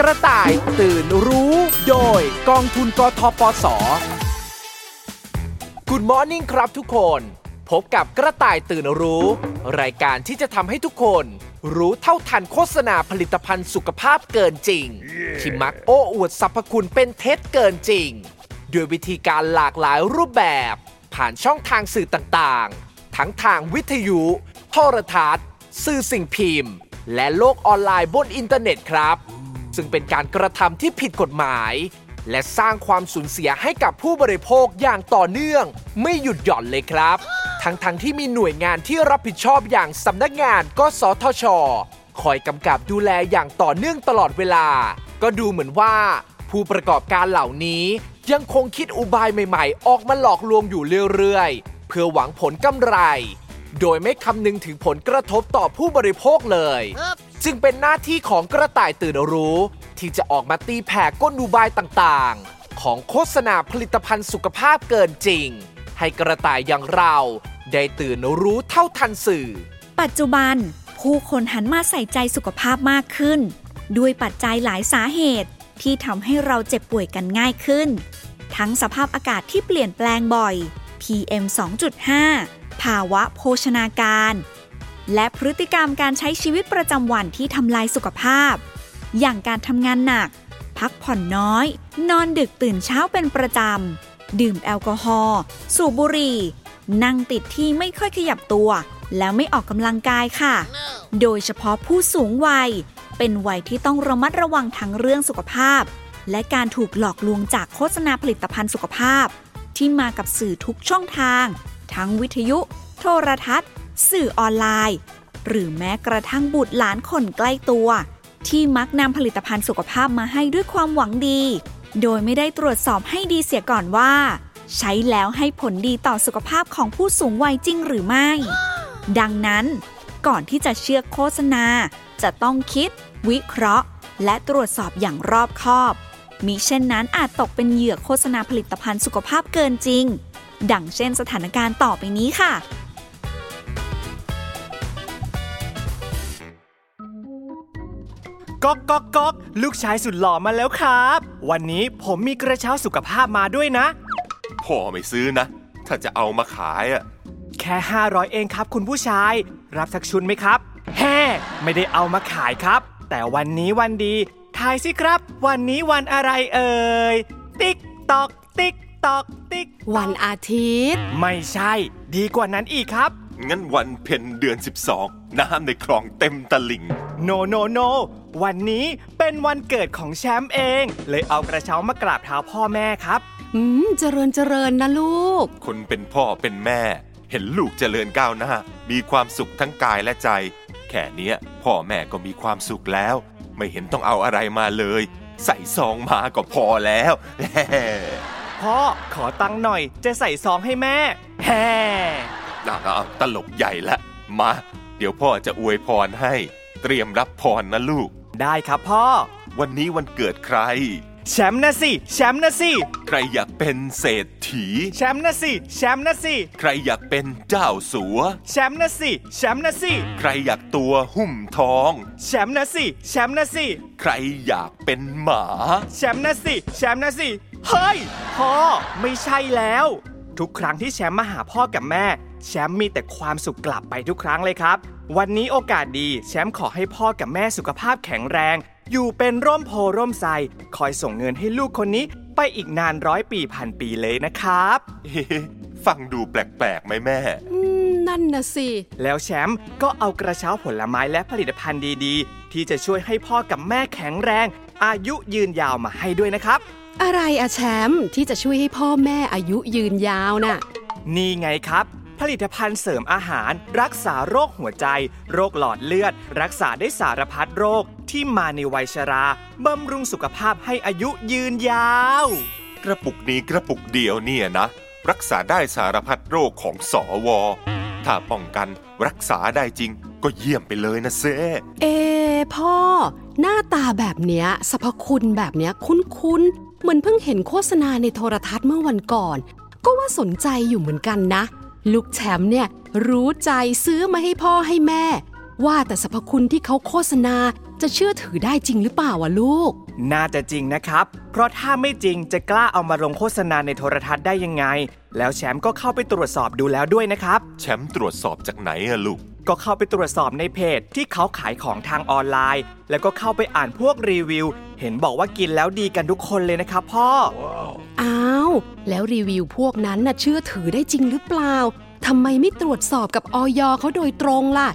กระต่ายตื่นรู้ โดยกองทุนกทปส Good Morning ครับทุกคน พบกับกระต่ายตื่นรู้ รายการที่จะทำให้ทุกคน รู้เท่าทันโฆษณาผลิตภัณฑ์สุขภาพเกินจริง ที่มักโอ้อวดสรรพคุณเป็นเท็จเกินจริง ด้วยวิธีการหลากหลายรูปแบบ ผ่านช่องทางสื่อต่างๆ ทั้งทางวิทยุ โทรทัศน์ สื่อสิ่งพิมพ์ และโลกออนไลน์บนอินเทอร์เน็ตครับ ซึ่งเป็นการกระทำที่ผิดกฎหมาย และสร้างความสูญเสียให้กับผู้บริโภคอย่างต่อเนื่อง ไม่หยุดหย่อนเลยครับ ทั้งๆทที่มีหน่วยงานที่รับผิดชอบอย่างสำนักงานกสทช คอยกำกับดูแลอย่างต่อเนื่องตลอดเวลา ก็ดูเหมือนว่า ผู้ประกอบการเหล่านี้ยังคงคิดอุบายใหม่ๆ ออกมาหลอกลวงอยู่เรื่อยๆ เพื่อหวังผลกำไร โดยไม่คำนึงถึงผลกระทบต่อผู้บริโภคเลย จึงเป็นหน้าที่ของกระต่ายตื่นรู้ ที่จะออกมาตีแผ่ก้นอุบายต่างๆ ของโฆษณาผลิตภัณฑ์สุขภาพเกินจริง ให้กระต่ายอย่างเราได้ตื่นรู้เท่าทันสื่อ ปัจจุบัน ผู้คนหันมาใส่ใจสุขภาพมากขึ้น ด้วยปัจจัยหลายสาเหตุที่ทำให้เราเจ็บป่วยกันง่ายขึ้น ทั้งสภาพอากาศที่เปลี่ยนแปลงบ่อย PM 2.5 ภาวะโภชนาการ และพฤติกรรมการใช้ชีวิตประจำวันที่ทำลายสุขภาพ อย่างการทำงานหนัก พักผ่อนน้อย นอนดึกตื่นเช้าเป็นประจำ ดื่มแอลกอฮอล์สูบบุหรี่ นั่งติดที่ไม่ค่อยขยับตัว แล้วไม่ออกกำลังกายค่ะโดยเฉพาะผู้สูงวัย เป็นวัยที่ต้องระมัดระวังทั้งเรื่องสุขภาพ และการถูกหลอกลวงจากโฆษณาผลิตภัณฑ์สุขภาพ ที่มากับสื่อทุกช่องทาง ทั้งวิทยุ โทรทัศน์ สื่อออนไลน์ หรือแม้กระทั่งบุตรหลานคนใกล้ตัว ที่มักนำผลิตภัณฑ์สุขภาพมาให้ด้วยความหวังดี โดยไม่ได้ตรวจสอบให้ดีเสียก่อนว่า ใช้แล้วให้ผลดีต่อสุขภาพของผู้สูงวัยจริงหรือไม่ ดังนั้น ก่อนที่จะเชื่อโฆษณา จะต้องคิด วิเคราะห์ และตรวจสอบอย่างรอบคอบมิเช่นนั้นอาจตกเป็นเหยื่อโฆษณาผลิตภัณฑ์สุขภาพเกินจริง ดังเช่นสถานการณ์ต่อไปนี้ค่ะ ก๊อกก๊อกก๊อกลูกชายสุดหล่อมาแล้วครับ วันนี้ผมมีกระเช้าสุขภาพมาด้วยนะ พ่อไม่ซื้อนะ ถ้าจะเอามาขายอะแค่ 500 เองครับ คุณผู้ชาย รับสักชุดไหมครับ แฮ่ไม่ได้เอามาขายครับ แต่วันนี้วันดี ทายสิครับ วันนี้วันอะไรเอ่ย tick tock tick tock tick tock วันอาทิตย์ ไม่ใช่ ดีกว่านั้นอีกครับ งั้นวันเพ็ญเดือน 12 น้ำในคลองเต็มตลิ่ง no no no วันนี้เป็นวันเกิดของแชมป์เอง เลยเอากระเช้ามากราบเท้าพ่อแม่ครับ อืม เจริญเจริญนะลูก คนเป็นพ่อเป็นแม่ เห็นลูกเจริญก้าวหน้า มีความสุขทั้งกายและใจ แค่เนี้ย พ่อแม่ก็มีความสุขแล้ว ไม่เห็นต้องเอาอะไรมาเลย ใส่ซองมาก็พอแล้วพ่อขอตังค์หน่อยจะใส่ซองให้แม่แฮ่ อ้าวตลกใหญ่ละ มา เดี๋ยวพ่อจะอวยพรให้ เตรียมรับพรนะลูก ได้ครับพ่อ วันนี้วันเกิดใคร แชมป์นะสิ แชมป์นะสิ ใครอยากเป็นเศรษฐี แชมป์นะสิ แชมป์นะสิ ใครอยากเป็นเจ้าสัว แชมป์นะสิ แชมป์นะสิ ใครอยากตัวหุ้มทอง แชมป์นะสิ แชมป์นะสิ ใครอยากเป็นหมา แชมป์นะสิ แชมป์นะสิ เฮ้ย พ่อ ไม่ใช่แล้ว ทุกครั้งที่แชมป์มาหาพ่อกับแม่ แชมป์มีแต่ความสุขกลับไปทุกครั้งเลยครับ วันนี้โอกาสดีแชมป์ขอให้พ่อกับแม่สุขภาพแข็งแรง อยู่เป็นร่มโพร่มไทรคอยส่งเงินให้ลูกคนนี้ไปอีกนานร้อยปีพันปีเลยนะครับเฮ้ฟังดูแปลกๆไหมแม่อืมนั่นนะสิ แล้วแชมป์ก็เอากระเช้าผลไม้และผลิตภัณฑ์ดีๆ ที่จะช่วยให้พ่อกับแม่แข็งแรง อายุยืนยาวมาให้ด้วยนะครับ อะไรอะแชมป์ที่จะช่วยให้พ่อแม่อายุยืนยาวน่ะ นี่ไงครับ ผลิตภัณฑ์เสริมอาหาร รักษาโรคหัวใจ โรคหลอดเลือด รักษาได้สารพัดโรคที่มาในวัยชราบำรุงสุขภาพให้อายุยืนยาว กระปุกนี้กระปุกเดียวเนี่ยนะ รักษาได้สารพัดโรคของสอวถ้าป้องกันรักษาได้จริงก็เยี่ยมไปเลยนะเซ่เอ พ่อ หน้าตาแบบเนี้ยสรรพคุณแบบเนี้ยคุ้นๆเหมือนเพิ่งเห็นโฆษณาในโทรทัศน์เมื่อวันก่อน ก็ว่าสนใจอยู่เหมือนกันนะ ลูกแชมป์เนี่ยรู้ใจซื้อมาให้พ่อให้แม่ ว่าแต่สรรพคุณที่เขาโฆษณาจะเชื่อถือได้จริงหรือเปล่าวะลูก น่าจะจริงนะครับ เพราะถ้าไม่จริงจะกล้าเอามาลงโฆษณาในโทรทัศน์ได้ยังไง แล้วแชมป์ก็เข้าไปตรวจสอบดูแล้วด้วยนะครับ แชมป์ตรวจสอบจากไหนอะลูก ก็เข้าไปตรวจสอบในเพจที่เขาขายของทางออนไลน์ แล้วก็เข้าไปอ่านพวกรีวิว เห็นบอกว่ากินแล้วดีกันทุกคนเลยนะครับพ่อ อ้าว แล้วรีวิวพวกนั้นน่ะเชื่อถือได้จริงหรือเปล่าทำไมไม่ตรวจสอบกับออยเขาโดยตรงล่ะ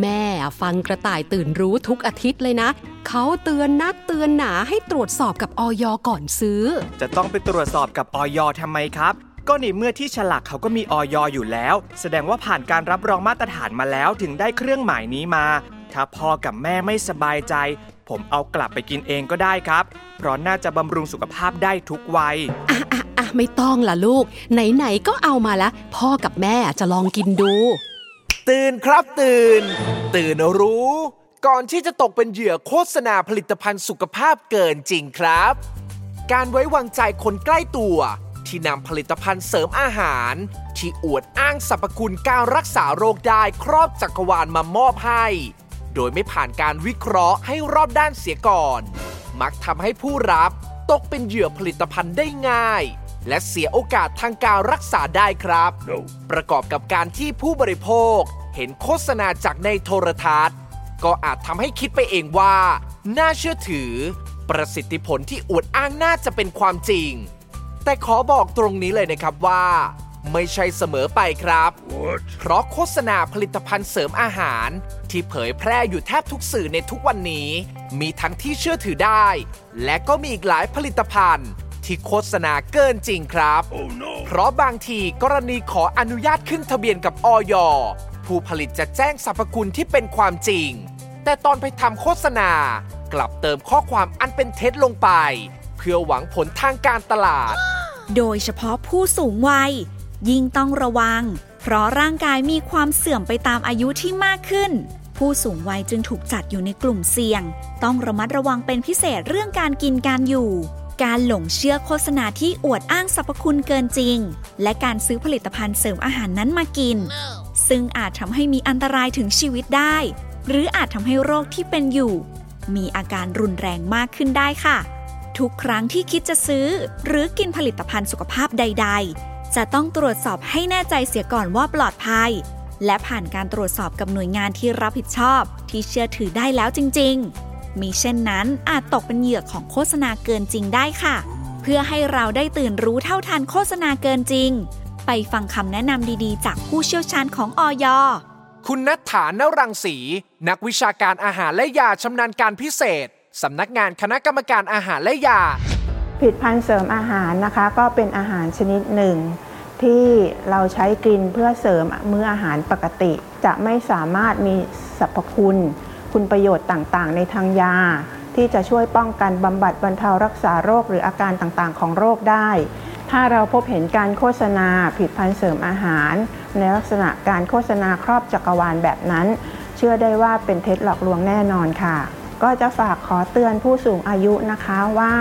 แม่ฟังกระต่ายตื่นรู้ทุกอาทิตย์เลยนะ เขาเตือนนักเตือนหนาให้ตรวจสอบกับออยก่อนซื้อ จะต้องไปตรวจสอบกับออยทำไมครับ ก็ในเมื่อที่ฉลากเขาก็มีออยอยู่แล้ว แสดงว่าผ่านการรับรองมาตรฐานมาแล้วถึงได้เครื่องหมายนี้มา ถ้าพ่อกับแม่ไม่สบายใจ ผมเอากลับไปกินเองก็ได้ครับ เพราะน่าจะบำรุงสุขภาพได้ทุกวัยอะอะอะไม่ต้องล่ะลูก ไหนๆก็เอามาละ พ่อกับแม่จะลองกินดู ตื่นครับตื่น ตื่นรู้ ก่อนที่จะตกเป็นเหยื่อโฆษณาผลิตภัณฑ์สุขภาพเกินจริงครับ การไว้วางใจคนใกล้ตัว ที่นำผลิตภัณฑ์เสริมอาหาร ที่อวดอ้างสรรพคุณการรักษาโรคได้ครอบจักรวาลมามอบให้ โดยไม่ผ่านการวิเคราะห์ให้รอบด้านเสียก่อน มักทำให้ผู้รับตกเป็นเหยื่อผลิตภัณฑ์ได้ง่าย และเสียโอกาสทางการรักษาได้ครับประกอบกับการที่ผู้บริโภค เห็นโฆษณาจากในโทรทัศน์ ก็อาจทำให้คิดไปเองว่า น่าเชื่อถือ ประสิทธิผลที่อวดอ้างน่าจะเป็นความจริง แต่ขอบอกตรงนี้เลยนะครับว่า ไม่ใช่เสมอไปครับเพราะโฆษณาผลิตภัณฑ์เสริมอาหาร ที่เผยแพร่อยู่แทบทุกสื่อในทุกวันนี้ มีทั้งที่เชื่อถือได้ และก็มีอีกหลายผลิตภัณฑ์ ที่โฆษณาเกินจริงครับเพราะบางทีกรณีขออนุญาตขึ้นทะเบียนกับออยผู้ผลิตจะแจ้งสรรพคุณที่เป็นความจริง แต่ตอนไปทำโฆษณากลับเติมข้อความอันเป็นเท็จลงไปเพื่อหวังผลทางการตลาด โดยเฉพาะผู้สูงวัย ยิ่งต้องระวัง เพราะร่างกายมีความเสื่อมไปตามอายุที่มากขึ้น ผู้สูงวัยจึงถูกจัดอยู่ในกลุ่มเสี่ยง ต้องระมัดระวังเป็นพิเศษเรื่องการกินการอยู่ การหลงเชื่อโฆษณาที่อวดอ้างสรรพคุณเกินจริง และการซื้อผลิตภัณฑ์เสริมอาหารนั้นมากิน ซึ่งอาจทำให้มีอันตรายถึงชีวิตได้ หรืออาจทำให้โรคที่เป็นอยู่ มีอาการรุนแรงมากขึ้นได้ค่ะ ทุกครั้งที่คิดจะซื้อ หรือกินผลิตภัณฑ์สุขภาพใด ๆ จะต้องตรวจสอบให้แน่ใจเสียก่อนว่าปลอดภัย และผ่านการตรวจสอบกับหน่วยงานที่รับผิดชอบ ที่เชื่อถือได้แล้วจริง ๆ มีเช่นนั้นอาจตกเป็นเหยื่อของโฆษณาเกินจริงได้ค่ะ เพื่อให้เราได้ตื่นรู้เท่าทันโฆษณาเกินจริง ไปฟังคำแนะนำดีๆ จากผู้เชี่ยวชาญของออยคุณนัทฐานรังสี นักวิชาการอาหารและยาชำนาญการพิเศษ สำนักงานคณะกรรมการอาหารและยา ผลิตภัณฑ์เสริมอาหารนะคะ ก็เป็นอาหารชนิดหนึ่ง ที่เราใช้กินเพื่อเสริมมื้ออาหารปกติ จะไม่สามารถมีสรรพคุณ คุณประโยชน์ต่างๆ ในทางยา ที่จะช่วยป้องกันบำบัดบรรเทารักษาโรคหรืออาการต่างๆ ของโรคได้ ถ้าเราพบเห็นการโฆษณาผลิตภัณฑ์เสริมอาหาร ในลักษณะการโฆษณาครอบจักรวาลแบบนั้น เชื่อได้ว่าเป็นเท็จหลอกลวงแน่นอนค่ะ ก็จะฝากขอเตือนผู้สูงอายุนะคะว่า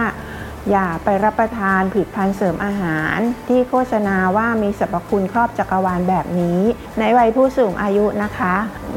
อย่าไปรับประทานผลิตภัณฑ์เสริมอาหาร ที่โฆษณาว่ามีสรรพคุณครอบจักรวาลแบบนี้ ในวัยผู้สูงอายุนะคะ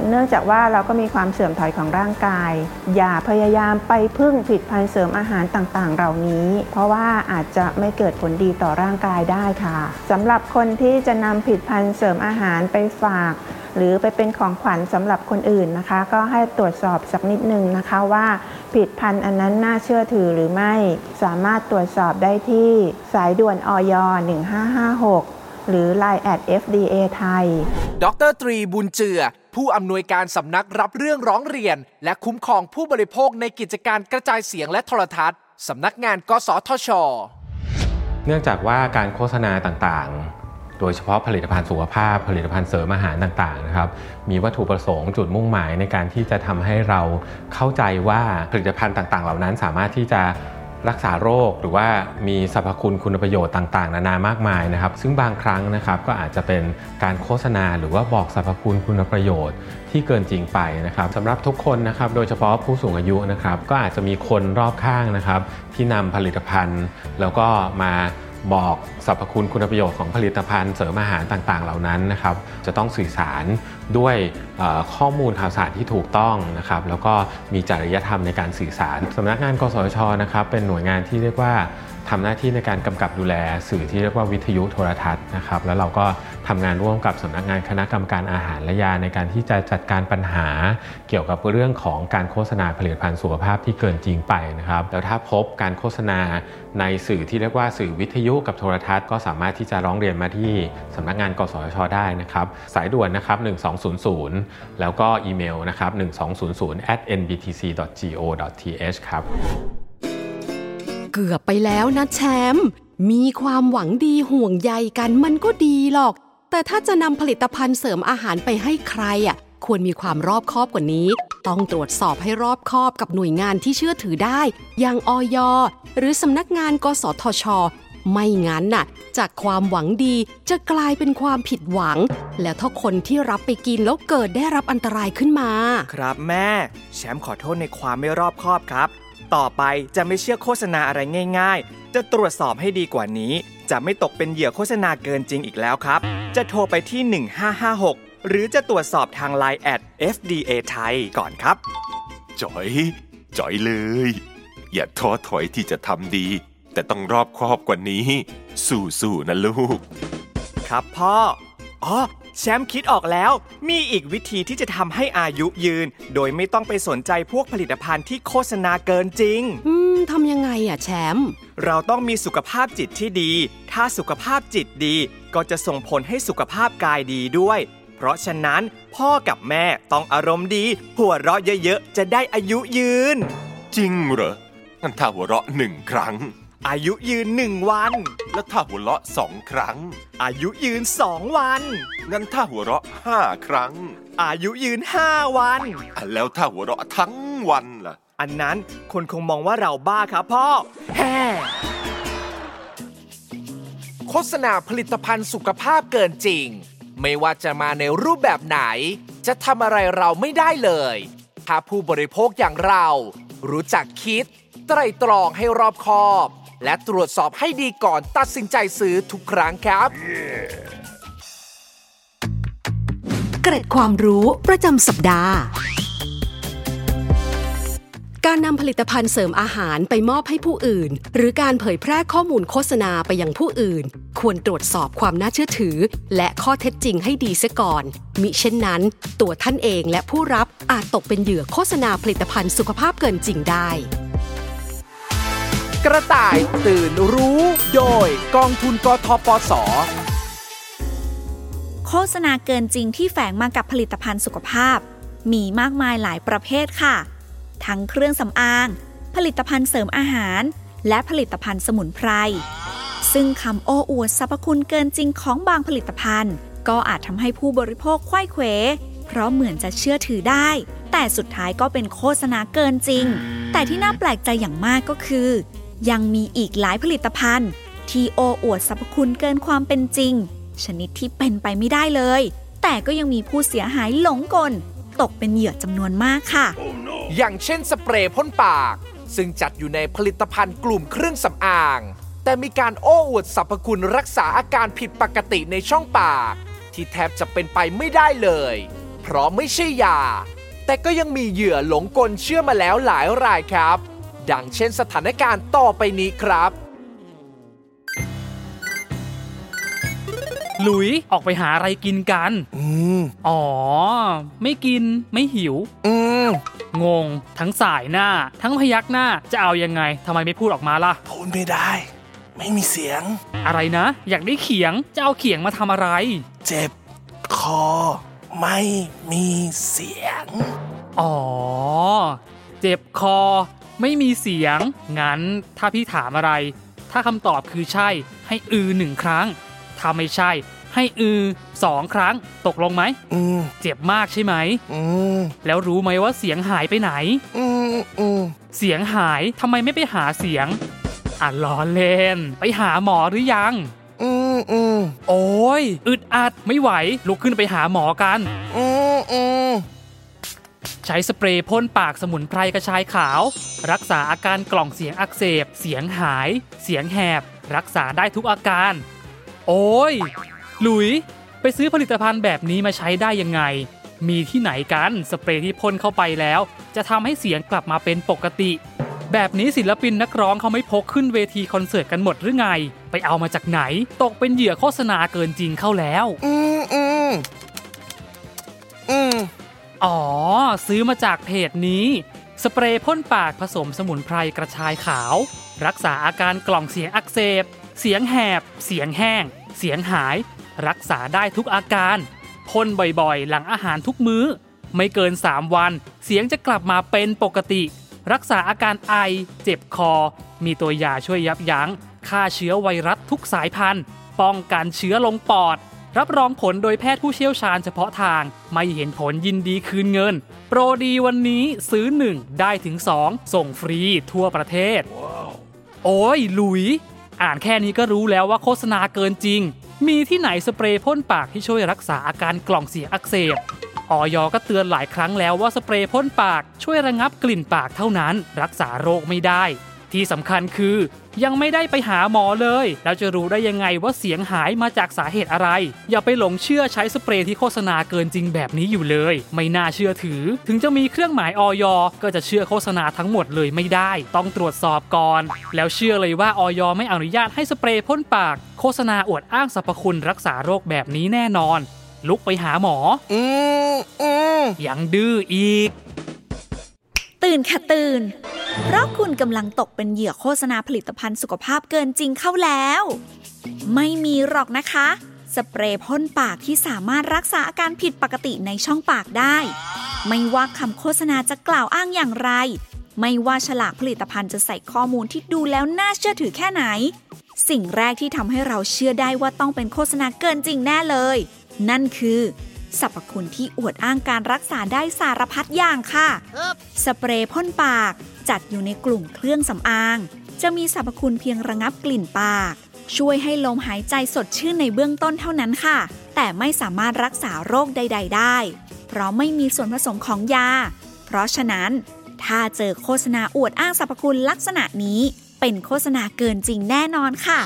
เนื่องจากว่าเราก็มีความเสื่อมถอยของร่างกาย อย่าพยายามไปพึ่งผลิตภัณฑ์เสริมอาหารต่างๆ เหล่านี้ เพราะว่าอาจจะไม่เกิดผลดีต่อร่างกายได้ค่ะสำหรับคนที่จะนำผลิตภัณฑ์เสริมอาหารไปฝาก หรือไปเป็นของขวัญสำหรับคนอื่นนะคะ ก็ให้ตรวจสอบสักนิดนึงนะคะว่าผลิตภัณฑ์อันนั้นน่าเชื่อถือหรือไม่ สามารถตรวจสอบได้ที่สายด่วนอย 1556 หรือ Line at FDA ไทย ดรตรีบุญเจือ ผู้อำนวยการสำนักรับเรื่องร้องเรียน และคุ้มครองผู้บริโภคในกิจการกระจายเสียงและโทรทัศน์สำนักงานกสทช เนื่องจากว่าการโฆษณาต่างๆ โดยเฉพาะผลิตภัณฑ์สุขภาพ ผลิตภัณฑ์เสริมอาหารต่างๆนะครับมีวัตถุประสงค์จุดมุ่งหมายในการที่จะทำให้เราเข้าใจว่าผลิตภัณฑ์ต่าง ๆ เหล่านั้นสามารถที่จะรักษาโรคหรือว่ามีสรรพคุณคุณประโยชน์ต่าง ๆ นานามากมายนะครับ ซึ่งบางครั้งนะครับก็อาจจะเป็นการโฆษณาหรือว่าบอกสรรพคุณคุณประโยชน์ที่เกินจริงไปนะครับสำหรับทุกคนนะครับ โดยเฉพาะผู้สูงอายุนะครับ ก็อาจจะมีคนรอบข้างนะครับ ที่นำผลิตภัณฑ์ แล้วก็มา บอกสรรพคุณคุณประโยชน์ของผลิตภัณฑ์เสริมอาหารต่างๆ เหล่านั้นนะครับ จะต้องสื่อสารด้วยข้อมูลข่าวสารที่ถูกต้องนะครับ แล้วก็มีจริยธรรมในการสื่อสารสำนักงานกสชนะครับ เป็นหน่วยงานที่เรียกว่า ทำหน้าที่ในการกำกับดูแลสื่อที่เรียกว่าวิทยุโทรทัศน์นะครับ แล้วเราก็ทำงานร่วมกับสำนักงานคณะกรรมการอาหารและยาในการที่จะจัดการปัญหา เกี่ยวกับเรื่องของการโฆษณาผลิตภัณฑ์สุขภาพที่เกินจริงไปนะครับ แล้วถ้าพบการโฆษณาในสื่อที่เรียกว่าสื่อวิทยุกับโทรทัศน์ก็สามารถที่จะร้องเรียนมาที่สำนักงานกสชได้นะครับสายด่วนนะครับ 1200 แล้วก็อีเมลนะครับ 1200 at nbtc.go.th ครับ เกือบไปแล้วนะแชมป์มีความหวังดีห่วงใยกันมันก็ดีหรอก แต่ถ้าจะนำผลิตภัณฑ์เสริมอาหารไปให้ใครอะควรมีความรอบคอบกว่านี้ ต้องตรวจสอบให้รอบคอบกับหน่วยงานที่เชื่อถือได้ อย่างอย หรือสำนักงานกสทช ไม่งั้นน่ะ จากความหวังดีจะกลายเป็นความผิดหวัง แล้วถ้าคนที่รับไปกินแล้วเกิดได้รับอันตรายขึ้นมา ครับแม่ แชมป์ขอโทษในความไม่รอบคอบครับ ต่อไปจะไม่เชื่อโฆษณาอะไรง่าย ๆ จะตรวจสอบให้ดีกว่านี้ จะไม่ตกเป็นเหยื่อโฆษณาเกินจริงอีกแล้วครับ จะโทรไปที่ 1556 หรือจะตรวจสอบทาง Line แอด FDA ไทยก่อนครับจอยจอยเลย อย่าท้อถอยที่จะทำดี แต่ต้องรอบคอบกว่านี้ สู้ๆนะลูก ครับพ่ออ๋อ แชมป์คิดออกแล้ว มีอีกวิธีที่จะทำให้อายุยืน โดยไม่ต้องไปสนใจพวกผลิตภัณฑ์ที่โฆษณาเกินจริง อืมทำยังไงอะแชมป์เราต้องมีสุขภาพจิตที่ดี ถ้าสุขภาพจิตดี ก็จะส่งผลให้สุขภาพกายดีด้วย เพราะฉะนั้นพ่อกับแม่ต้องอารมณ์ดี หัวเราะเยอะๆ จะได้อายุยืน จริงเหรองั้นถ้าหัวเราะหนึ่งครั้ง อายุยืนหนึ่งวัน แล้วถ้าหัวเราะสองครั้ง อายุยืนสองวัน งั้นถ้าหัวเราะห้าครั้ง อายุยืนห้าวันแล้วถ้าหัวเราะทั้งวันล่ะ อันนั้นคนคงมองว่าเราบ้าครับพ่อแฮ่โฆษณาผลิตภัณฑ์สุขภาพเกินจริง ไม่ว่าจะมาในรูปแบบไหน จะทำอะไรเราไม่ได้เลย ถ้าผู้บริโภคอย่างเรา รู้จักคิด ไตรตรองให้รอบคอบ และตรวจสอบให้ดีก่อนตัดสินใจซื้อทุกครั้งครับ เกร็ดความรู้ประจำสัปดาห์ การนำผลิตภัณฑ์เสริมอาหารไปมอบให้ผู้อื่น หรือการเผยแพร่ข้อมูลโฆษณาไปยังผู้อื่น ควรตรวจสอบความน่าเชื่อถือ และข้อเท็จจริงให้ดีเสียก่อน มิเช่นนั้น ตัวท่านเองและผู้รับอาจตกเป็นเหยื่อโฆษณาผลิตภัณฑ์สุขภาพเกินจริงได้ กระต่ายตื่นรู้ โดยกองทุนกทปส โฆษณาเกินจริงที่แฝงมากับผลิตภัณฑ์สุขภาพ มีมากมายหลายประเภทค่ะ ทั้งเครื่องสำอาง ผลิตภัณฑ์เสริมอาหาร และผลิตภัณฑ์สมุนไพร ซึ่งคำโอ้อวดสรรพคุณเกินจริงของบางผลิตภัณฑ์ ก็อาจทำให้ผู้บริโภคควยเขวเพราะเหมือนจะเชื่อถือได้ แต่สุดท้ายก็เป็นโฆษณาเกินจริง แต่ที่น่าแปลกใจอย่างมากก็คือ ยังมีอีกหลายผลิตภัณฑ์ ที่โอ้อวดสรรพคุณเกินความเป็นจริง ชนิดที่เป็นไปไม่ได้เลย แต่ก็ยังมีผู้เสียหายหลงกล ตกเป็นเหยื่อจำนวนมากค่ะ oh, no. อย่างเช่นสเปรย์พ่นปาก ซึ่งจัดอยู่ในผลิตภัณฑ์กลุ่มเครื่องสำอาง แต่มีการโอ้อวดสรรพคุณรักษาอาการผิดปกติในช่องปาก ที่แทบจะเป็นไปไม่ได้เลย เพราะไม่ใช่ยา แต่ก็ยังมีเหยื่อหลงกลเชื่อมาแล้วหลายรายครับ ดังเช่นสถานการณ์ต่อไปนี้ครับ หลุยออกไปหาอะไรกินกัน อืม อ๋อ ไม่กินไม่หิว อืม งง ทั้งสายหน้า ทั้งพยักหน้าจะเอายังไงทำไมไม่พูดออกมาล่ะ พูดไม่ได้ ไม่มีเสียง อะไรนะ อยากได้เขียงจะเอาเขียงมาทำอะไร เจ็บ คอ ไม่มีเสียง อ๋อ เจ็บคอ ไม่มีเสียง งั้นถ้าพี่ถามอะไร ถ้าคำตอบคือใช่ ให้อือหนึ่งครั้ง ถ้าไม่ใช่ ให้อือสองครั้ง ตกลงไหม อืมเจ็บมากใช่ไหม อืมแล้วรู้ไหมว่าเสียงหายไปไหน อืมอืมเสียงหายทำไมไม่ไปหาเสียง อะล้อเล่น ไปหาหมอหรือยัง อืมอืมโอ้ยอึดอัดไม่ไหว ลุกขึ้นไปหาหมอกัน อืมอืม ใช้สเปรย์พ่นปากสมุนไพรกระชายขาว รักษาอาการกล่องเสียงอักเสบ เสียงหาย เสียงแหบ รักษาได้ทุกอาการ โอ้ย หลุย ไปซื้อผลิตภัณฑ์แบบนี้มาใช้ได้ยังไง มีที่ไหนกันสเปรย์ที่พ่นเข้าไปแล้ว จะทำให้เสียงกลับมาเป็นปกติ แบบนี้ศิลปินนักร้องเขาไม่พกขึ้นเวทีคอนเสิร์ตกันหมดหรือไง ไปเอามาจากไหน ตกเป็นเหยื่อโฆษณาเกินจริงเข้าแล้ว อืมอืมอืม อ๋อ ซื้อมาจากเพจนี้ สเปรย์พ่นปากผสมสมุนไพรกระชายขาว รักษาอาการกล่องเสียงอักเสบ เสียงแหบ เสียงแห้ง เสียงหาย รักษาได้ทุกอาการพ่นบ่อยๆ หลังอาหารทุกมื้อ ไม่เกิน 3 วัน เสียงจะกลับมาเป็นปกติ รักษาอาการไอ เจ็บคอ มีตัวยาช่วยยับยั้งฆ่าเชื้อไวรัสทุกสายพันธุ์ ป้องกันเชื้อลงปอด รับรองผลโดยแพทย์ผู้เชี่ยวชาญเฉพาะทาง ไม่เห็นผลยินดีคืนเงิน โปรดีวันนี้ซื้อ 1 ได้ถึง 2 ส่งฟรีทั่วประเทศโอ้ยหลุย อ่านแค่นี้ก็รู้แล้วว่าโฆษณาเกินจริง มีที่ไหนสเปรย์พ่นปากที่ช่วยรักษาอาการกล่องเสียงอักเสบออยก็เตือนหลายครั้งแล้วว่าสเปรย์พ่นปากช่วยระงับกลิ่นปากเท่านั้น รักษาโรคไม่ได้ ที่สำคัญคือยังไม่ได้ไปหาหมอเลย แล้วจะรู้ได้ยังไงว่าเสียงหายมาจากสาเหตุอะไร อย่าไปหลงเชื่อใช้สเปรย์ที่โฆษณาเกินจริงแบบนี้อยู่เลย ไม่น่าเชื่อถือ ถึงจะมีเครื่องหมายออยก็จะเชื่อโฆษณาทั้งหมดเลยไม่ได้ ต้องตรวจสอบก่อน แล้วเชื่อเลยว่าออยไม่อนุญาตให้สเปรย์พ่นปาก โฆษณาอวดอ้างสรรพคุณรักษาโรคแบบนี้แน่นอน ลุกไปหาหมออืมอืมยังดื้ออีก ตื่นค่ะตื่น เพราะคุณกำลังตกเป็นเหยื่อโฆษณาผลิตภัณฑ์สุขภาพเกินจริงเข้าแล้ว ไม่มีหรอกนะคะ สเปรย์พ่นปากที่สามารถรักษาอาการผิดปกติในช่องปากได้ ไม่ว่าคำโฆษณาจะกล่าวอ้างอย่างไร ไม่ว่าฉลากผลิตภัณฑ์จะใส่ข้อมูลที่ดูแล้วน่าเชื่อถือแค่ไหน สิ่งแรกที่ทำให้เราเชื่อได้ว่าต้องเป็นโฆษณาเกินจริงแน่เลย นั่นคือ สรรพคุณที่อวดอ้างการรักษาได้สารพัดอย่างค่ะ สเปรย์พ่นปากจัดอยู่ในกลุ่มเครื่องสำอาง จะมีสรรพคุณเพียงระงับกลิ่นปาก ช่วยให้ลมหายใจสดชื่นในเบื้องต้นเท่านั้นค่ะ แต่ไม่สามารถรักษาโรคใด ๆ ได้ เพราะไม่มีส่วนผสมของยา เพราะฉะนั้น ถ้าเจอโฆษณาอวดอ้างสรรพคุณลักษณะนี้ เป็นโฆษณาเกินจริงแน่นอนค่ะ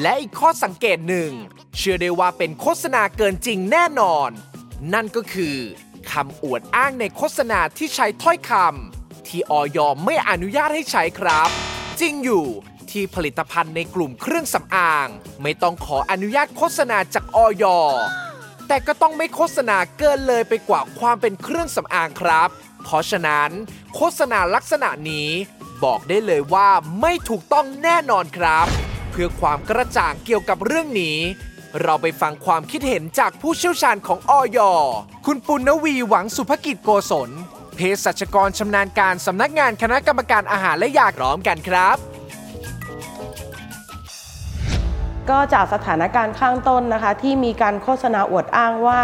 และอีกข้อสังเกตหนึ่ง เชื่อได้ว่าเป็นโฆษณาเกินจริงแน่นอน นั่นก็คือคำอวดอ้างในโฆษณาที่ใช้ถ้อยคำที่ออยอไม่อนุญาตให้ใช้ครับ จริงอยู่ที่ผลิตภัณฑ์ในกลุ่มเครื่องสำอาง ไม่ต้องขออนุญาตโฆษณาจากออยแต่ก็ต้องไม่โฆษณาเกินเลยไปกว่าความเป็นเครื่องสำอางครับ เพราะฉะนั้นโฆษณาลักษณะนี้บอกได้เลยว่าไม่ถูกต้องแน่นอนครับ พื่อความกระจ่างเกี่ยวกับเรื่องนี้ เราไปฟังความคิดเห็นจากผู้เชี่ยวชาญของออยคุณปุณณวีหวังสุภกิจโกศลเภสัชกรชำนาญการสำนักงานคณะกรรมการอาหารและยาพร้อมกันครับก็จากสถานการณ์ข้างต้นนะคะ ที่มีการโฆษณาอวดอ้างว่า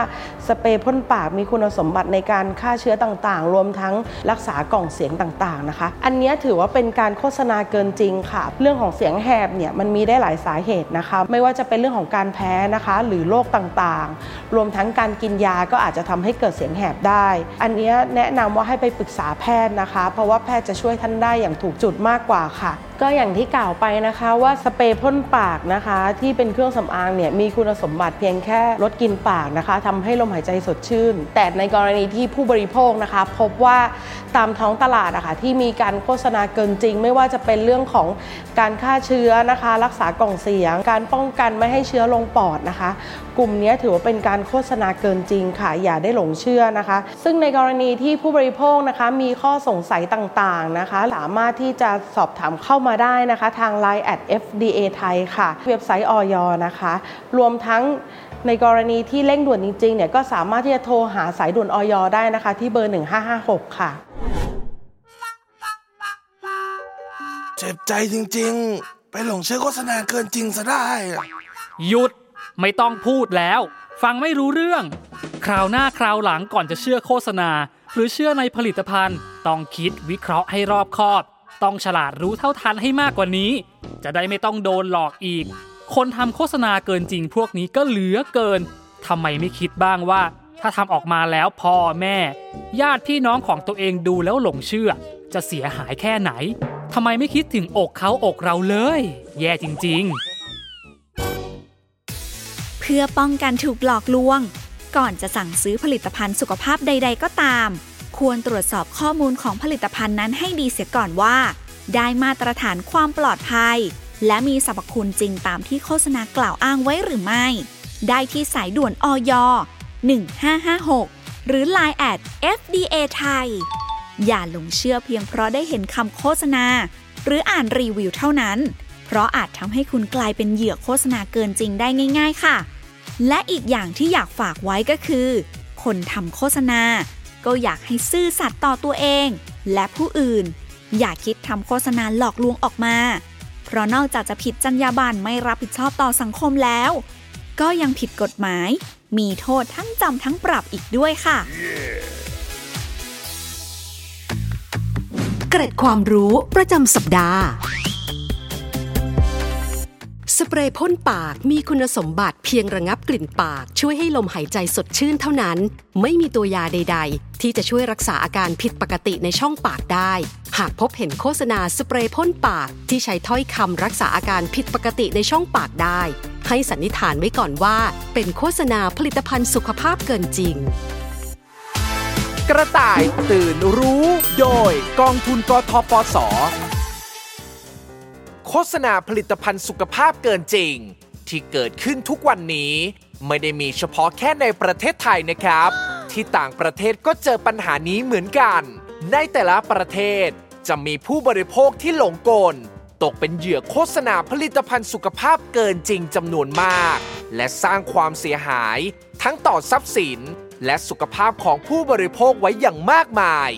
สเปรย์พ่นปากมีคุณสมบัติในการฆ่าเชื้อต่างๆ รวมทั้งรักษากล่องเสียงต่างๆนะคะ อันนี้ถือว่าเป็นการโฆษณาเกินจริงค่ะ เรื่องของเสียงแหบเนี่ยมันมีได้หลายสาเหตุนะคะ ไม่ว่าจะเป็นเรื่องของการแพ้นะคะ หรือโรคต่างๆ รวมทั้งการกินยาก็อาจจะทำให้เกิดเสียงแหบได้ อันนี้แนะนำว่าให้ไปปรึกษาแพทย์นะคะ เพราะว่าแพทย์จะช่วยท่านได้อย่างถูกจุดมากกว่าค่ะก็อย่างที่กล่าวไปนะคะว่าสเปรย์พ่นปากนะคะ ที่เป็นเครื่องสำอางเนี่ยมีคุณสมบัติเพียงแค่ลดกลิ่นปากนะคะทำให้ลมหายใจสดชื่น แต่ในกรณีที่ผู้บริโภคนะคะ พบว่า ตามท้องตลาดอะคะที่มีการโฆษณาเกินจริง ไม่ว่าจะเป็นเรื่องของการฆ่าเชื้อนะคะ รักษากล่องเสียง การป้องกันไม่ให้เชื้อลงปอดนะคะ กลุ่มนี้ถือว่าเป็นการโฆษณาเกินจริงค่ะอย่าได้หลงเชื่อนะคะ ซึ่งในกรณีที่ผู้บริโภคนะคะมีข้อสงสัยต่างๆนะคะ สามารถที่จะสอบถามเข้ามาได้นะคะ ทาง Line at FDA ไทยค่ะ เว็บไซต์ออยนะคะ รวมทั้ง ในกรณีที่เร่งด่วนจริงๆเนี่ยก็สามารถที่จะโทรหาสายด่วนออยได้นะคะ ที่เบอร์ 1556 ค่ะ เจ็บใจจริงๆ ไปหลงเชื่อโฆษณาเกินจริงซะได้อะหยุดไม่ต้องพูดแล้ว ฟังไม่รู้เรื่อง คราวหน้าคราวหลังก่อนจะเชื่อโฆษณา หรือเชื่อในผลิตภัณฑ์ ต้องคิดวิเคราะห์ให้รอบคอบ ต้องฉลาดรู้เท่าทันให้มากกว่านี้ จะได้ไม่ต้องโดนหลอกอีก คนทำโฆษณาเกินจริงพวกนี้ก็เหลือเกินทำไมไม่คิดบ้างว่า ถ้าทำออกมาแล้วพ่อแม่ ญาติพี่น้องของตัวเองดูแล้วหลงเชื่อ จะเสียหายแค่ไหนทำไมไม่คิดถึงอกเขาอกเราเลย แย่จริง ๆ เพื่อป้องกันถูกหลอกลวง ก่อนจะสั่งซื้อผลิตภัณฑ์สุขภาพใด ๆ ก็ตาม ควรตรวจสอบข้อมูลของผลิตภัณฑ์นั้นให้ดีเสียก่อนว่า ได้มาตรฐานความปลอดภัย และมีสรรพคุณจริงตามที่โฆษณากล่าวอ้างไว้หรือไม่ ได้ที่สายด่วนอย 1556 หรือ Line แอด FDA ไทย อย่าหลงเชื่อเพียงเพราะได้เห็นคำโฆษณา หรืออ่านรีวิวเท่านั้น เพราะอาจทำให้คุณกลายเป็นเหยื่อโฆษณาเกินจริงได้ง่าย ๆ ค่ะ และอีกอย่างที่อยากฝากไว้ก็คือ คนทำโฆษณา ก็อยากให้ซื่อสัตย์ต่อตัวเอง และผู้อื่น อย่าคิดทำโฆษณาหลอกลวงออกมา เพราะนอกจากจะผิดจรรยาบรรณไม่รับผิดชอบต่อสังคมแล้ว ก็ยังผิดกฎหมาย มีโทษทั้งจำทั้งปรับอีกด้วยค่ะเกร็ดความรู้ประจำสัปดาห์สเปรย์พ่นปากมีคุณสมบัติเพียงระงับกลิ่นปาก ช่วยให้ลมหายใจสดชื่นเท่านั้น ไม่มีตัวยาใด ๆ ที่จะช่วยรักษาอาการผิดปกติในช่องปากได้ หากพบเห็นโฆษณาสเปรย์พ่นปากที่ใช้ถ้อยคำรักษาอาการผิดปกติในช่องปากได้ ให้สันนิษฐานไว้ก่อนว่า เป็นโฆษณาผลิตภัณฑ์สุขภาพเกินจริง กระต่ายตื่นรู้โดยกองทุนกทปส โฆษณาผลิตภัณฑ์สุขภาพเกินจริง ที่เกิดขึ้นทุกวันนี้ ไม่ได้มีเฉพาะแค่ในประเทศไทยนะครับ ที่ต่างประเทศก็เจอปัญหานี้เหมือนกัน ในแต่ละประเทศ จะมีผู้บริโภคที่หลงกล ตกเป็นเหยื่อโฆษณาผลิตภัณฑ์สุขภาพเกินจริงจำนวนมาก และสร้างความเสียหาย ทั้งต่อทรัพย์สิน และสุขภาพของผู้บริโภคไว้อย่างมากมาย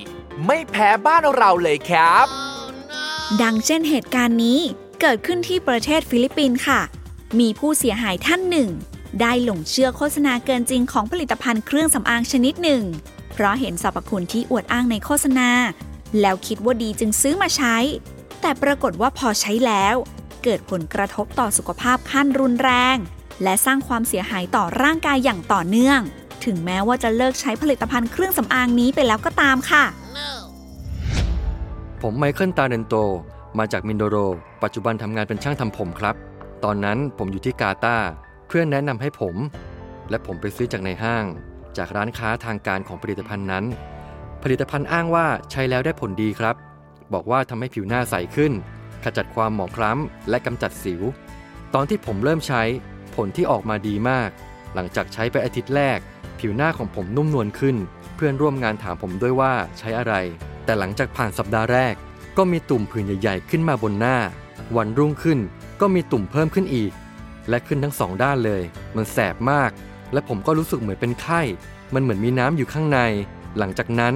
ไม่แพ้บ้านเราเลยครับ ดังเช่นเหตุการณ์นี้เกิดขึ้นที่ประเทศฟิลิปปินส์ค่ะ มีผู้เสียหายท่านหนึ่ง ได้หลงเชื่อโฆษณาเกินจริงของผลิตภัณฑ์เครื่องสำอางชนิดหนึ่ง เพราะเห็นสรรพคุณที่อวดอ้างในโฆษณา แล้วคิดว่าดีจึงซื้อมาใช้ แต่ปรากฏว่าพอใช้แล้ว เกิดผลกระทบต่อสุขภาพขั้นรุนแรง และสร้างความเสียหายต่อร่างกายอย่างต่อเนื่อง ถึงแม้ว่าจะเลิกใช้ผลิตภัณฑ์เครื่องสำอางนี้ไปแล้วก็ตามค่ะ ผมไมเคิลตาเดนโต มาจากมินโดโร ปัจจุบันทำงานเป็นช่างทำผมครับ ตอนนั้นผมอยู่ที่กาตาเพื่อนแนะนำให้ผม และผมไปซื้อจากในห้าง จากร้านค้าทางการของผลิตภัณฑ์นั้น ผลิตภัณฑ์อ้างว่าใช้แล้วได้ผลดีครับ บอกว่าทำให้ผิวหน้าใสขึ้น ขจัดความหมองคล้ำและกำจัดสิว ตอนที่ผมเริ่มใช้ผลที่ออกมาดีมาก หลังจากใช้ไปอาทิตย์แรก ผิวหน้าของผมนุ่มนวลขึ้น เพื่อนร่วมงานถามผมด้วยว่าใช้อะไร แต่หลังจากผ่านสัปดาห์แรก ก็มีตุ่มผื่นใหญ่ ๆ ขึ้นมาบนหน้า วันรุ่งขึ้นก็มีตุ่มเพิ่มขึ้นอีก และขึ้นทั้งสองด้านเลย มันแสบมาก และผมก็รู้สึกเหมือนเป็นไข้ มันเหมือนมีน้ำอยู่ข้างใน หลังจากนั้น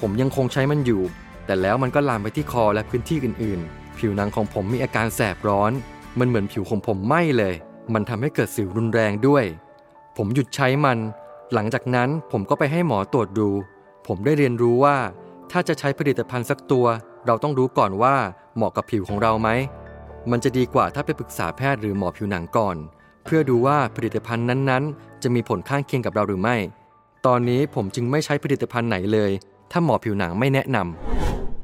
ผมยังคงใช้มันอยู่ แต่แล้วมันก็ลามไปที่คอและพื้นที่อื่นๆ ผิวหนังของผมมีอาการแสบร้อน มันเหมือนผิวของผมไหม้เลย มันทำให้เกิดสิวรุนแรงด้วย ผมหยุดใช้มัน หลังจากนั้นผมก็ไปให้หมอตรวจดู ผมได้เรียนรู้ว่า ถ้าจะใช้ผลิตภัณฑ์สักตัว เราต้องรู้ก่อนว่าเหมาะกับผิวของเราไหม มันจะดีกว่าถ้าไปปรึกษาแพทย์หรือหมอผิวหนังก่อน เพื่อดูว่าผลิตภัณฑ์นั้นๆ จะมีผลข้างเคียงกับเราหรือไม่ ตอนนี้ผมจึงไม่ใช้ผลิตภัณฑ์ไหนเลย ถ้าหมอผิวหนังไม่แนะน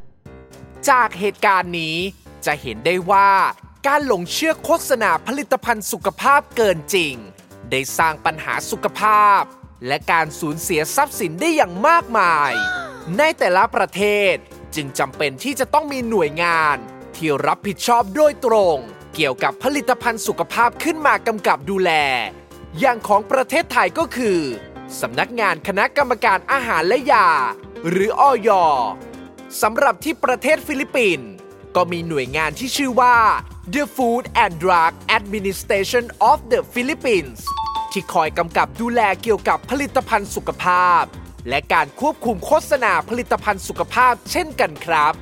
ำ จากเหตุการณ์นี้จะเห็นได้ว่าการหลงเชื่อโฆษณาผลิตภัณฑ์สุขภาพเกินจริง ได้สร้างปัญหาสุขภาพ และการสูญเสียทรัพย์สินได้อย่างมากมาย ในแต่ละประเทศจึงจำเป็นที่จะต้องมีหน่วยงาน ที่รับผิดชอบโดยตรง เกี่ยวกับผลิตภัณฑ์สุขภาพขึ้นมากำกับดูแล อย่างของประเทศไทยก็คือ สำนักงานคณะกรรมการอาหารและยา หรืออย สำหรับที่ประเทศฟิลิปปินส์ก็มีหน่วยงานที่ชื่อว่า The Food and Drug Administration of the Philippines ที่คอยกำกับดูแลเกี่ยวกับผลิตภัณฑ์สุขภาพ และการควบคุมโฆษณาผลิตภัณฑ์สุขภาพเช่นกันครับ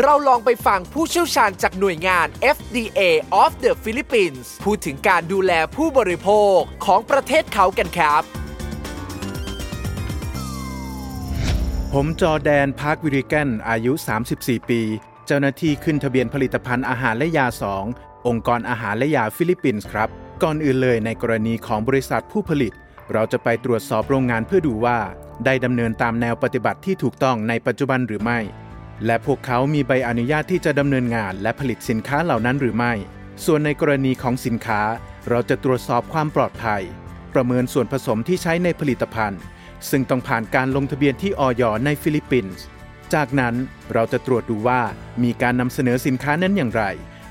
เราลองไปฟังผู้เชี่ยวชาญจากหน่วยงาน FDA of the Philippines พูดถึงการดูแลผู้บริโภคของประเทศเขากันครับ ผมจอแดนพาร์ควิริแกนอายุ 34 ปี เจ้าหน้าที่ขึ้นทะเบียนผลิตภัณฑ์อาหารและยา 2 องค์กรอาหารและยาฟิลิปปินส์ครับ ก่อนอื่นเลยในกรณีของบริษัทผู้ผลิต เราจะไปตรวจสอบโรงงานเพื่อดูว่า ได้ดำเนินตามแนวปฏิบัติที่ถูกต้องในปัจจุบันหรือไม่ และพวกเขามีใบอนุญาตที่จะดำเนินงานและผลิตสินค้าเหล่านั้นหรือไม่ ส่วนในกรณีของสินค้า เราจะตรวจสอบความปลอดภัย ประเมินส่วนผสมที่ใช้ในผลิตภัณฑ์ ซึ่งต้องผ่านการลงทะเบียนที่อย. ในฟิลิปปินส์ จากนั้นเราจะตรวจดูว่ามีการนำเสนอสินค้านั้นอย่างไร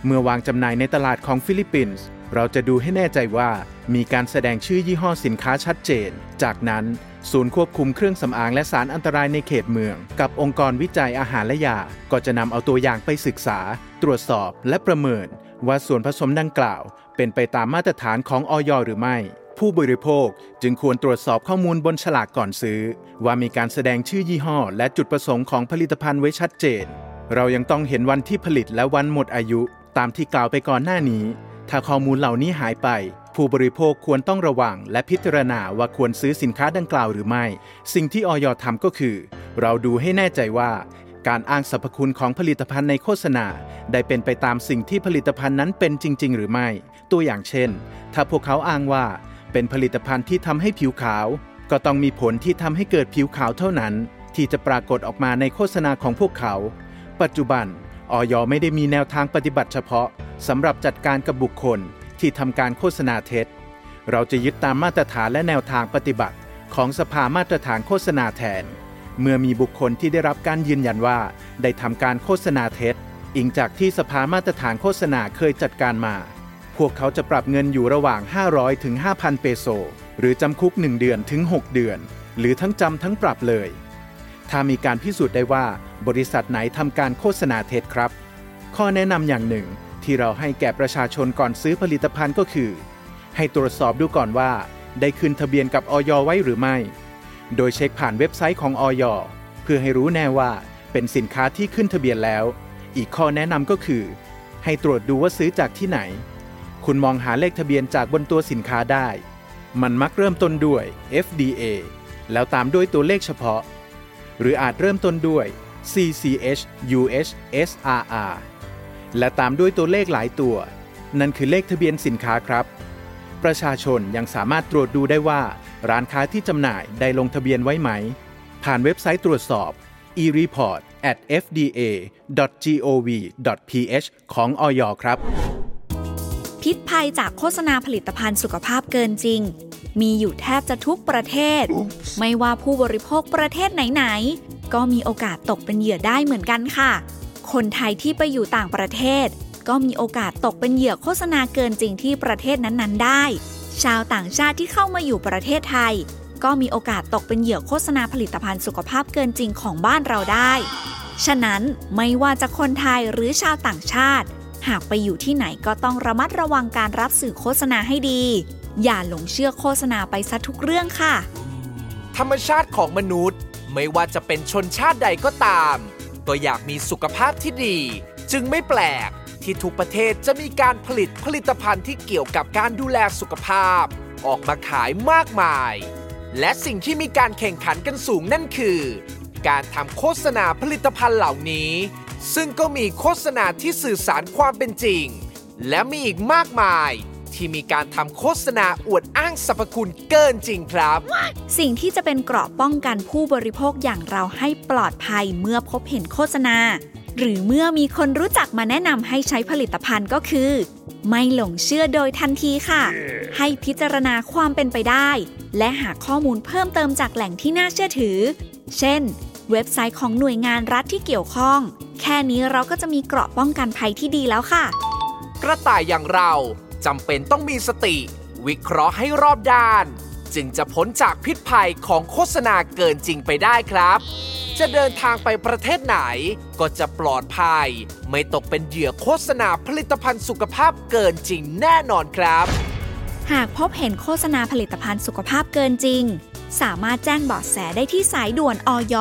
เมื่อวางจำหน่ายในตลาดของฟิลิปปินส์ เราจะดูให้แน่ใจว่ามีการแสดงชื่อยี่ห้อสินค้าชัดเจน จากนั้นศูนย์ควบคุมเครื่องสำอางและสารอันตรายในเขตเมือง กับองค์กรวิจัยอาหารและยา ก็จะนำเอาตัวอย่างไปศึกษา ตรวจสอบและประเมิน ว่าส่วนผสมดังกล่าว เป็นไปตามมาตรฐานของออยหรือไม่ ผู้บริโภคจึงควรตรวจสอบข้อมูลบนฉลากก่อนซื้อ ว่ามีการแสดงชื่อยี่ห้อ และจุดประสงค์ของผลิตภัณฑ์ไว้ชัดเจน เรายังต้องเห็นวันที่ผลิตและวันหมดอายุตามที่กล่าวไปก่อนหน้านี้ ถ้าข้อมูลเหล่านี้หายไป ผู้บริโภคควรต้องระวัง และพิจารณาว่าควรซื้อสินค้าดังกล่าวหรือไม่ สิ่งที่ออยทำก็คือ เราดูให้แน่ใจว่า การอ้างสรรพคุณของผลิตภัณฑ์ในโฆษณา ได้เป็นไปตามสิ่งที่ผลิตภัณฑ์นั้นเป็นจริง ๆ หรือไม่ ตัวอย่างเช่น ถ้าพวกเขาอ้างว่า เป็นผลิตภัณฑ์ที่ทำให้ผิวขาว ก็ต้องมีผลที่ทำให้เกิดผิวขาวเท่านั้น ที่จะปรากฏออกมาในโฆษณาของพวกเขา ปัจจุบันออยไม่ได้มีแนวทางปฏิบัติเฉพาะสำหรับจัดการกับบุคคลที่ทำการโฆษณาเท็จ เราจะยึดตามมาตรฐานและแนวทางปฏิบัติ ของสภามาตรฐานโฆษณาแทน เมื่อมีบุคคลที่ได้รับการยืนยันว่า ได้ทำการโฆษณาเท็จ อิงจากที่สภามาตรฐานโฆษณาเคยจัดการมา พวกเขาจะปรับเงินอยู่ระหว่าง 500 ถึง 5,000 เปโซ หรือจำคุก 1 เดือนถึง 6 เดือน หรือทั้งจำทั้งปรับเลย ถ้ามีการพิสูจน์ได้ว่าบริษัทไหนทำการโฆษณาเท็จครับ ข้อแนะนำอย่างหนึ่งที่เราให้แก่ประชาชนก่อนซื้อผลิตภัณฑ์ก็คือ ให้ตรวจสอบดูก่อนว่า ได้ขึ้นทะเบียนกับออยไว้หรือไม่ โดยเช็คผ่านเว็บไซต์ของออยเพื่อให้รู้แน่ว่าเป็นสินค้าที่ขึ้นทะเบียนแล้ว อีกข้อแนะนำก็คือ ให้ตรวจดูว่าซื้อจากที่ไหน คุณมองหาเลขทะเบียนจากบนตัวสินค้าได้ มันมักเริ่มต้นด้วย FDA แล้วตามด้วยตัวเลขเฉพาะ หรืออาจเริ่มต้นด้วย CCH US SRR และตามด้วยตัวเลขหลายตัว นั่นคือเลขทะเบียนสินค้าครับ ประชาชนยังสามารถตรวจดูได้ว่า ร้านค้าที่จำหน่ายได้ลงทะเบียนไว้ไหม ผ่านเว็บไซต์ตรวจสอบ e-report at fda.gov.ph ของออยครับ พิษภัยจากโฆษณาผลิตภัณฑ์สุขภาพเกินจริง มีอยู่แทบจะทุกประเทศ ไม่ว่าผู้บริโภคประเทศไหนๆ ก็มีโอกาสตกเป็นเหยื่อได้เหมือนกันค่ะ คนไทยที่ไปอยู่ต่างประเทศ ก็มีโอกาสตกเป็นเหยื่อโฆษณาเกินจริงที่ประเทศนั้นๆ ได้ ชาวต่างชาติที่เข้ามาอยู่ประเทศไทย ก็มีโอกาสตกเป็นเหยื่อโฆษณาผลิตภัณฑ์สุขภาพเกินจริงของบ้านเราได้ ฉะนั้นไม่ว่าจะคนไทยหรือชาวต่างชาติ หากไปอยู่ที่ไหนก็ต้องระมัดระวังการรับสื่อโฆษณาให้ดี อย่าหลงเชื่อโฆษณาไปซะทุกเรื่องค่ะ ธรรมชาติของมนุษย์ ไม่ว่าจะเป็นชนชาติใดก็ตาม ก็อยากมีสุขภาพที่ดี จึงไม่แปลกที่ทุกประเทศจะมีการผลิตผลิตภัณฑ์ที่เกี่ยวกับการดูแลสุขภาพ ออกมาขายมากมาย และสิ่งที่มีการแข่งขันกันสูงนั่นคือ การทำโฆษณาผลิตภัณฑ์เหล่านี้ ซึ่งก็มีโฆษณาที่สื่อสารความเป็นจริง และมีอีกมากมายที่มีการทำโฆษณาอวดอ้างสรรพคุณเกินจริงครับ สิ่งที่จะเป็นเกราะป้องกันผู้บริโภคอย่างเราให้ปลอดภัยเมื่อพบเห็นโฆษณา หรือเมื่อมีคนรู้จักมาแนะนำให้ใช้ผลิตภัณฑ์ก็คือ ไม่หลงเชื่อโดยทันทีค่ะ ให้พิจารณาความเป็นไปได้ และหาข้อมูลเพิ่มเติมจากแหล่งที่น่าเชื่อถือ เช่น เว็บไซต์ของหน่วยงานรัฐที่เกี่ยวข้อง แค่นี้เราก็จะมีเกราะป้องกันภัยที่ดีแล้วค่ะ กระต่ายอย่างเราจำเป็นต้องมีสติ วิเคราะห์ให้รอบด้าน จึงจะพ้นจากพิษภัยของโฆษณาเกินจริงไปได้ครับ จะเดินทางไปประเทศไหน ก็จะปลอดภัย ไม่ตกเป็นเหยื่อโฆษณาผลิตภัณฑ์สุขภาพเกินจริงแน่นอนครับ หากพบเห็นโฆษณาผลิตภัณฑ์สุขภาพเกินจริง สามารถแจ้งเบาะแสได้ที่สายด่วนอย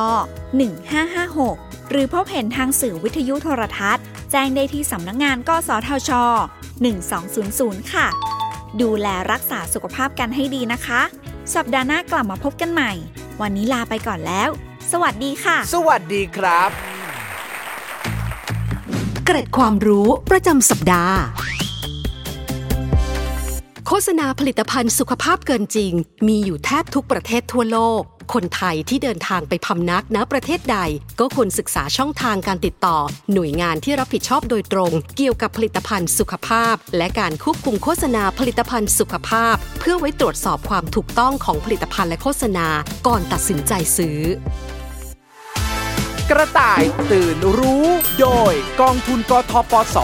1556 หรือพบเห็นทางสื่อวิทยุโทรทัศน์ แจ้งได้ที่สำนักงงานกสทช 1200 ค่ะ ดูแลรักษาสุขภาพกันให้ดีนะคะ สัปดาห์หน้ากลับมาพบกันใหม่ วันนี้ลาไปก่อนแล้ว สวัสดีค่ะ สวัสดีครับ เกร็ดความรู้ประจำสัปดาห์ โฆษณาผลิตภัณฑ์สุขภาพเกินจริง มีอยู่แทบทุกประเทศทั่วโลก คนไทยที่เดินทางไปพำนักณประเทศใด ก็ควรศึกษาช่องทางการติดต่อ หน่วยงานที่รับผิดชอบโดยตรง เกี่ยวกับผลิตภัณฑ์สุขภาพ และการควบคุมโฆษณาผลิตภัณฑ์สุขภาพ เพื่อไว้ตรวจสอบความถูกต้องของผลิตภัณฑ์และโฆษณาก่อนตัดสินใจซื้อ กระต่ายตื่นรู้ โดยกองทุนกทปส